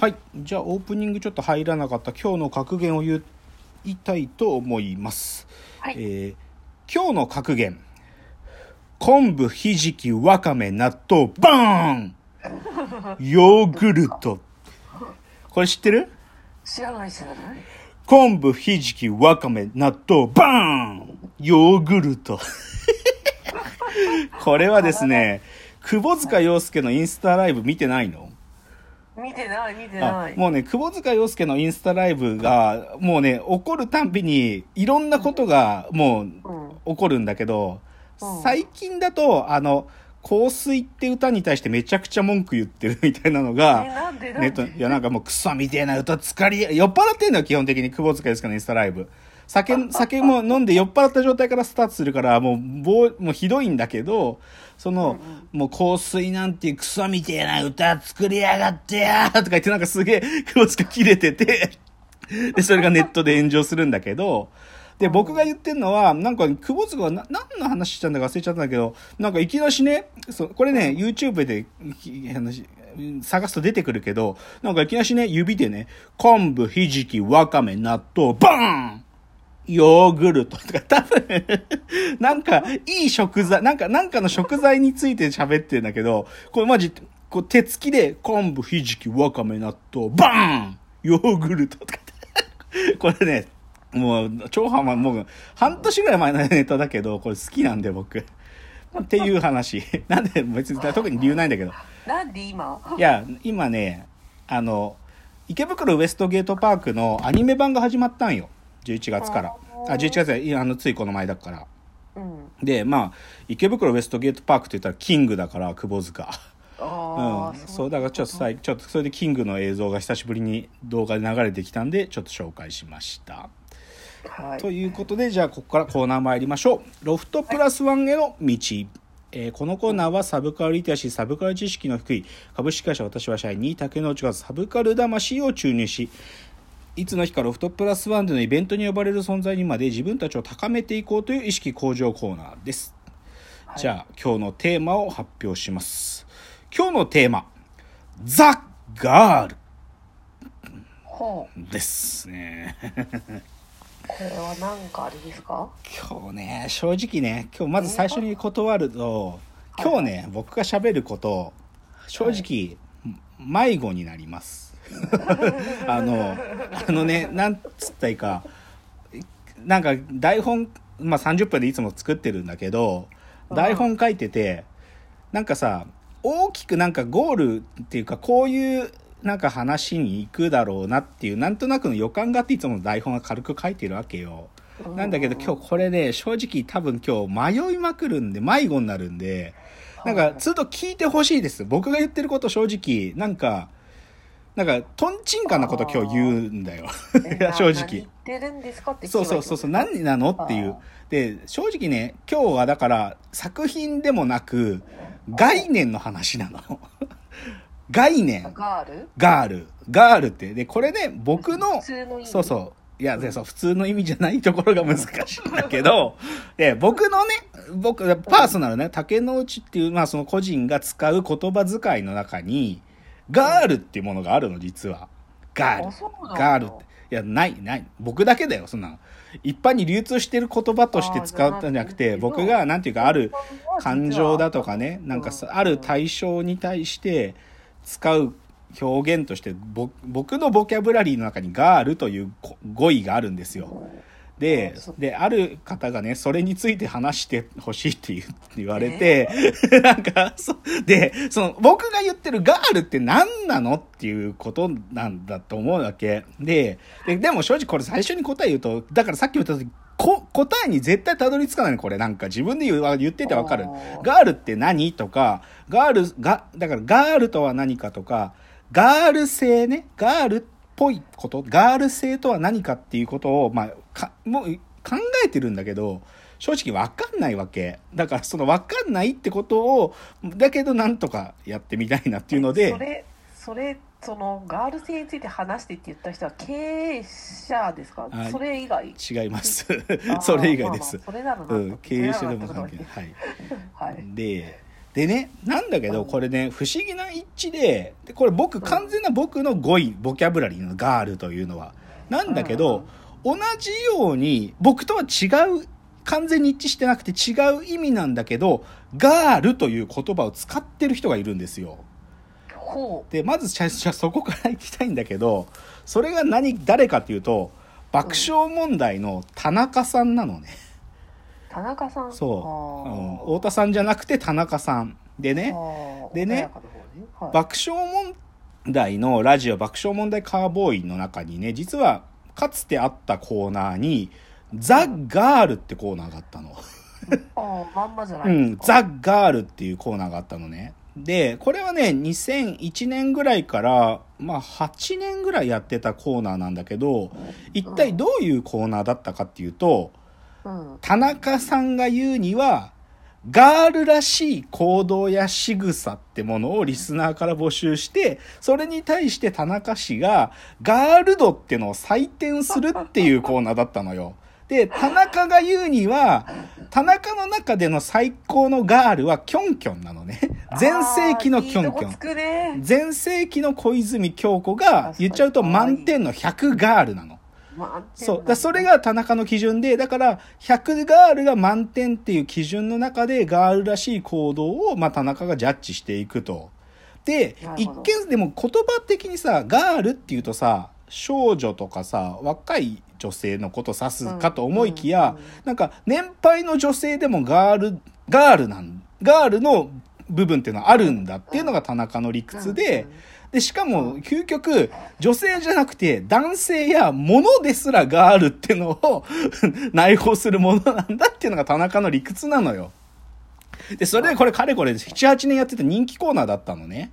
はい。じゃあオープニングちょっと入らなかった今日の格言を言いたいと思います、はい。えー今日の格言。昆布ひじきわかめ納豆バーン。ヨーグルト。これ知ってる？知らない知らない。昆布ひじきわかめ納豆バーン。ヨーグルト。これはですね窪塚洋介のインスタライブ見てないの？見てない見てあない。もうね窪塚洋介のインスタライブがもうね起こるたんびにいろんなことがもううん。起こるんだけど、うん。最近だとあの「香水」って歌に対してめちゃくちゃ文句言ってるみたいなのえがいやなんかもうクソみてえな歌つかり酔っ払ってんのよ基本的に窪塚洋介のインスタライブ酒酒も飲んで酔っ払った状態からスタートするからもうもうひどいんだけどその、もう香水なんていうクソみてえな歌作りやがってやーとか言ってなんかすげえ窪塚切れてて でそれがネットで炎上するんだけどで僕が言ってるのはなんか久保塚がな何の話したんだか忘れちゃったんだけどなんかいきなしねそうこれね YouTube でき話探すと出てくるけどなんかいきなしね指でね昆布ひじきわかめ納豆バーンヨーグルトとか多分なんかいい食材なんかなんかの食材について喋ってるんだけどこれマジこう手つきで昆布ひじきわかめ納豆バーン！ヨーグルトとか これねもう超ハマもう半年ぐらい前のネタだけどこれ好きなんで僕。っていう話。なんで別に特に理由ないんだけど。なんで今？いや今ねあの池袋ウエストゲートパークのアニメ版が始まったんよ11月から。ああー。11月はあのついこの前だから。うん。でまあ池袋ウエストゲートパークって言ったらキングだから窪塚。ああ、うん、そうだからちょっとさいちょっとそれでキングの映像が久しぶりに動画で流れてきたんでちょっと紹介しました、はい。ということでじゃあここからコーナー参りましょう。ロフトプラスワンへの道、えーこのコーナーはサブカルリテラシーサブカル知識の低い株式会社私は社員に竹之内がサブカル魂を注入しいつの日かロフトプラスワンでのイベントに呼ばれる存在にまで自分たちを高めていこうという意識向上コーナーです、はい。じゃあ今日のテーマを発表します。今日のテーマザ・ガール。ほですね。うこれは何かあれですか？今日ね正直ね今日まず最初に断るとはい。今日ね僕が喋ること正直、迷子になります あのあのねなんつったらいいか。なんか台本、まあ、30分でいつも作ってるんだけどうん。台本書いててなんかさ大きくなんかゴールっていうかこういうなんか話に行くだろうなっていうなんとなくの予感があっていつも台本が軽く書いてるわけよ。なんだけど今日これね正直多分今日迷いまくるんで迷子になるんでなんかずっと聞いてほしいです。僕が言ってること正直なんかなんかとんちんかんなこと今日言うんだよ。正直。何言ってるんですかって聞けそうそうそうそう。何なのっていう。あで正直ね今日はだから作品でもなく概念の話なの。概念。ガール？ガール。ガールって。でこれね僕のそうそう。いやでそう普通の意味じゃないところが難しいんだけど。で僕のね僕パーソナルね竹之内っていう、まあ、その個人が使う言葉遣いの中にガールっていうものがあるの実は。ガール。ガールって。いやないない。僕だけだよそんなの。一般に流通してる言葉として使ったんじゃなくて僕がなんていうかある感情だとかねなんかさある対象に対して使う表現としてぼ僕のボキャブラリーの中にガールというこ語彙があるんですよ。でである方がねそれについて話してほしいって言う 言われて、なんかそでその僕が言ってるガールって何なのっていうことなんだと思うわけ。でででも正直これ最初に答え言うとだからさっきも言った時こ答えに絶対たどり着かないのこれ。なんか自分で言う言っててわかる。ガールって何とかガールがだからガールとは何かとかガール性ねガールっぽいことガール性とは何かっていうことを、まあ、かもう考えてるんだけど正直わかんないわけ。だからそのわかんないってことをだけどなんとかやってみたいなっていうのでそれそれそのガール性について話してって言った人は経営者ですか？あそれ以外？違います。それ以外です。まあまあ、それなのなうん、経営者でも関係ない。はい。はい。ででね、なんだけど、これね、不思議な一致で、でこれ僕、完全な僕の語彙、ボキャブラリーのガールというのは。なんだけど、同じように、僕とは違う、完全に一致してなくて違う意味なんだけど、ガールという言葉を使ってる人がいるんですよ。ほで、まず、じゃあそこから行きたいんだけど、それが何、誰かっていうと、爆笑問題の田中さんなのね。う田中さん。そう、うん、太田さんじゃなくて田中さんでね。でねはい爆笑問題のラジオ爆笑問題カーボーイの中にね実はかつてあったコーナーにザ・ガールってコーナーがあったの。あーまんまじゃないうん。ザ・ガールっていうコーナーがあったのね。で、これはね、2001年ぐらいから、まあ8年ぐらいやってたコーナーなんだけど、一体どういうコーナーだったかっていうと、うん田中さんが言うには、ガールらしい行動や仕草ってものをリスナーから募集して、それに対して田中氏がガール度ってのを採点するっていうコーナーだったのよ。で、田中が言うには、田中の中での最高のガールはキョンキョンなのね。全盛期のキョンキョン全盛期の小泉京子が言っちゃうと満点の100ガールなの。そう。だそれが田中の基準で、だから、100ガールが満点っていう基準の中で、ガールらしい行動を、まあ、田中がジャッジしていくと。で一見、でも言葉的にさ、ガールっていうとさ、少女とかさ、若い女性のこと指すかと思いきや、うんうんうんなんか、年配の女性でもガール、ガールなん、ガールの部分っていうのはあるんだっていうのが田中の理屈で、うんうんで、しかも、究極、女性じゃなくて、男性や物ですらガールってのを 内包するものなんだっていうのが田中の理屈なのよ。で、それでこれ、かれこれ、7、8年やってた人気コーナーだったのね。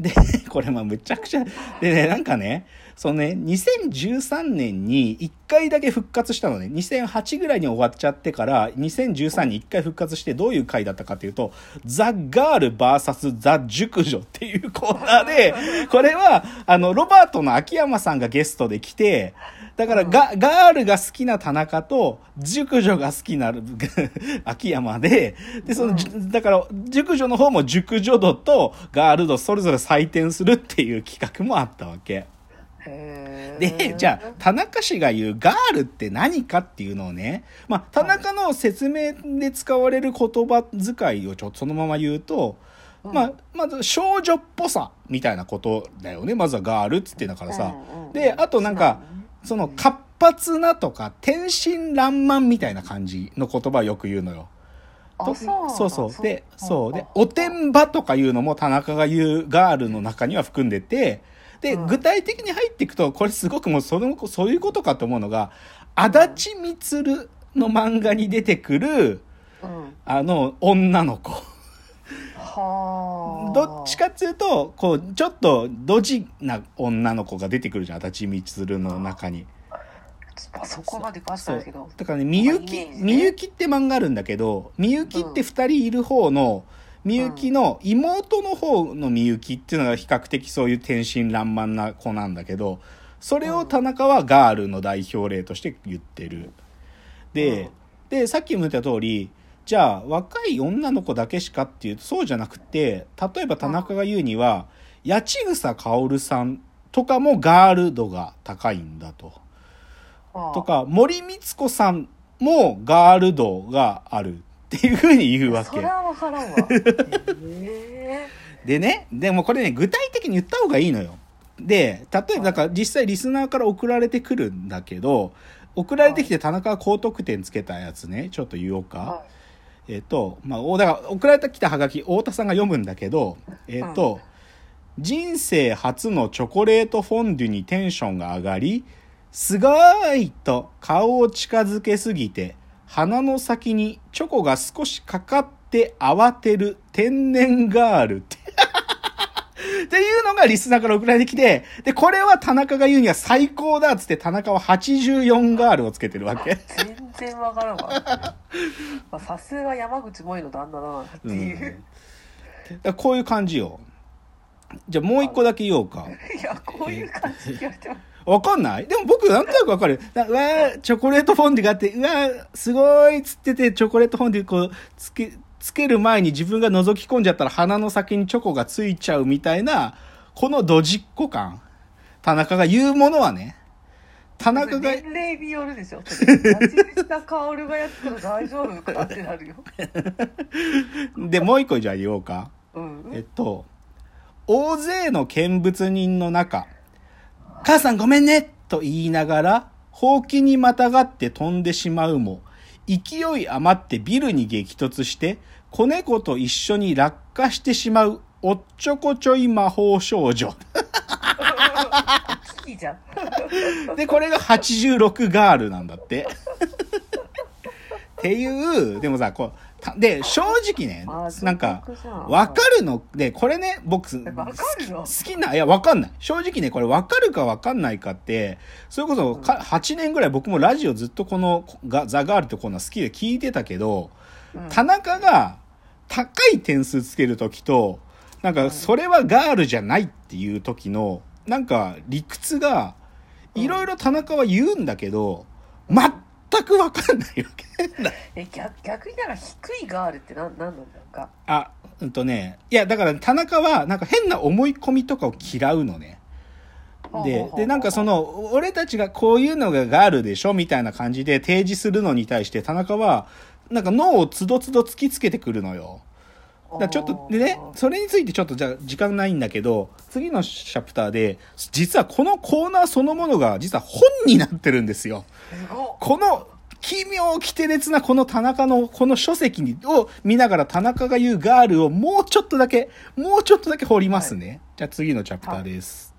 で、これまあむちゃくちゃ、でね、なんかね、そのね、2013年に1回だけ復活したのね。2008ぐらいに終わっちゃってから、2013に1回復活してどういう回だったかっていうと、ザ・ガール VS ザ・熟女っていうコーナーで、これは、あの、ロバートの秋山さんがゲストで来て、だからガ、ガールが好きな田中と、熟女が好きな 秋山で、で、その、じだから、熟女の方も熟女度とガール度それぞれ採点するっていう企画もあったわけ。で、じゃあ、田中氏が言うガールって何かっていうのをね、まあ、田中の説明で使われる言葉遣いをちょっとそのまま言うと、うんまあ、まず少女っぽさみたいなことだよね。まずはガールっつってんだからさ。うんうんで、あとなんか、その活発なとか天真爛漫みたいな感じの言葉をよく言うのよ。そうそう。で、そう。であ、おてんばとかいうのも田中が言うガールの中には含んでて、で、うん具体的に入っていくと、これすごくもうその、そういうことかと思うのが、足立みつるの漫画に出てくる、うんあの、女の子。はあどっちかっていうと、こう、ちょっとドジな女の子が出てくるじゃん、足立みつるの中に。まあそこまで詳しくないけど。だからね、みゆき、みゆきって漫画あるんだけど、みゆきって二人いる方の、みゆきの妹の方のみゆきっていうのが比較的そういう天真爛漫な子なんだけど、それを田中はガールの代表例として言ってる。で、うん。で、さっきも言った通り、じゃあ若い女の子だけしかっていうとそうじゃなくて、例えば田中が言うには、八千草薫さんとかもガール度が高いんだと。はあとか、森光子さんもガール度があるっていうふうに言うわけそれ。は分からんわへ でね、でもこれね、具体的に言った方がいいのよ。で、例えば、だから実際リスナーから送られてくるんだけど、送られてきて田中が高得点つけたやつね、ちょっと言おうか。えはえっ、と、まあ、おだから送られてきたハガキ、太田さんが読むんだけど、えっ、と、人生初のチョコレートフォンデュにテンションが上がり、すごいと顔を近づけすぎて、鼻の先にチョコが少しかかって慌てる天然ガールって。いうのがリスナーから送られてきて、で、これは田中が言うには最高だっつって田中は84ガールをつけてるわけ。全然分からんわまあさすが山口萌えの旦那だなってうんいう、だからこういう感じよ。じゃあもう一個だけ言おうか。いやこういう感じ言われてもわかんない？でも僕なんとなくわかる。なうわーチョコレートフォンデュがあって、うわーすごいっつってて、チョコレートフォンデュこう、つけつける前に自分が覗き込んじゃったら鼻の先にチョコがついちゃうみたいな、このドジっ子感。田中が言うものはね、田中が、年齢によるでしょ。薫がやったら大丈夫かってなるよ。で、もう一個じゃあ言おうか。うん。えっと、大勢の見物人の中、母さんごめんねと言いながら、ほうきにまたがって飛んでしまうも、勢い余ってビルに激突して、子猫と一緒に落下してしまう、おっちょこちょい魔法少女。いいじゃん。で、これが86ガールなんだって。っていう、でもさ、こう、たで、正直ねあ、なんかわかるの、で、これね、僕、好きな、いや、わかんない。正直ね、これわかるかわかんないかって、それこそか、8年ぐらい僕もラジオずっとこの、がザ・ガールってコーナー好きで聞いてたけど、うん。田中が高い点数つけるときと、なんか、それはガールじゃないっていう時の、なんか、理屈が、いろいろ田中は言うんだけど、全くわかんないわけ。え逆逆になんか低いガールって何何なんだろうか？あ、うんとね、いや、だから田中は、なんか変な思い込みとかを嫌うのね。で、で、なんかその、俺たちがこういうのがガールでしょみたいな感じで提示するのに対して田中は、なんか脳をつどつど突きつけてくるのよ。だちょっと、でね、それについてちょっとじゃあ時間ないんだけど、次のチャプターで、実はこのコーナーそのものが実は本になってるんですよ。この奇妙奇て烈なこの田中のこの書籍にを見ながら田中が言うガールをもうちょっとだけ、もうちょっとだけ掘りますね。じゃあ次のチャプターです。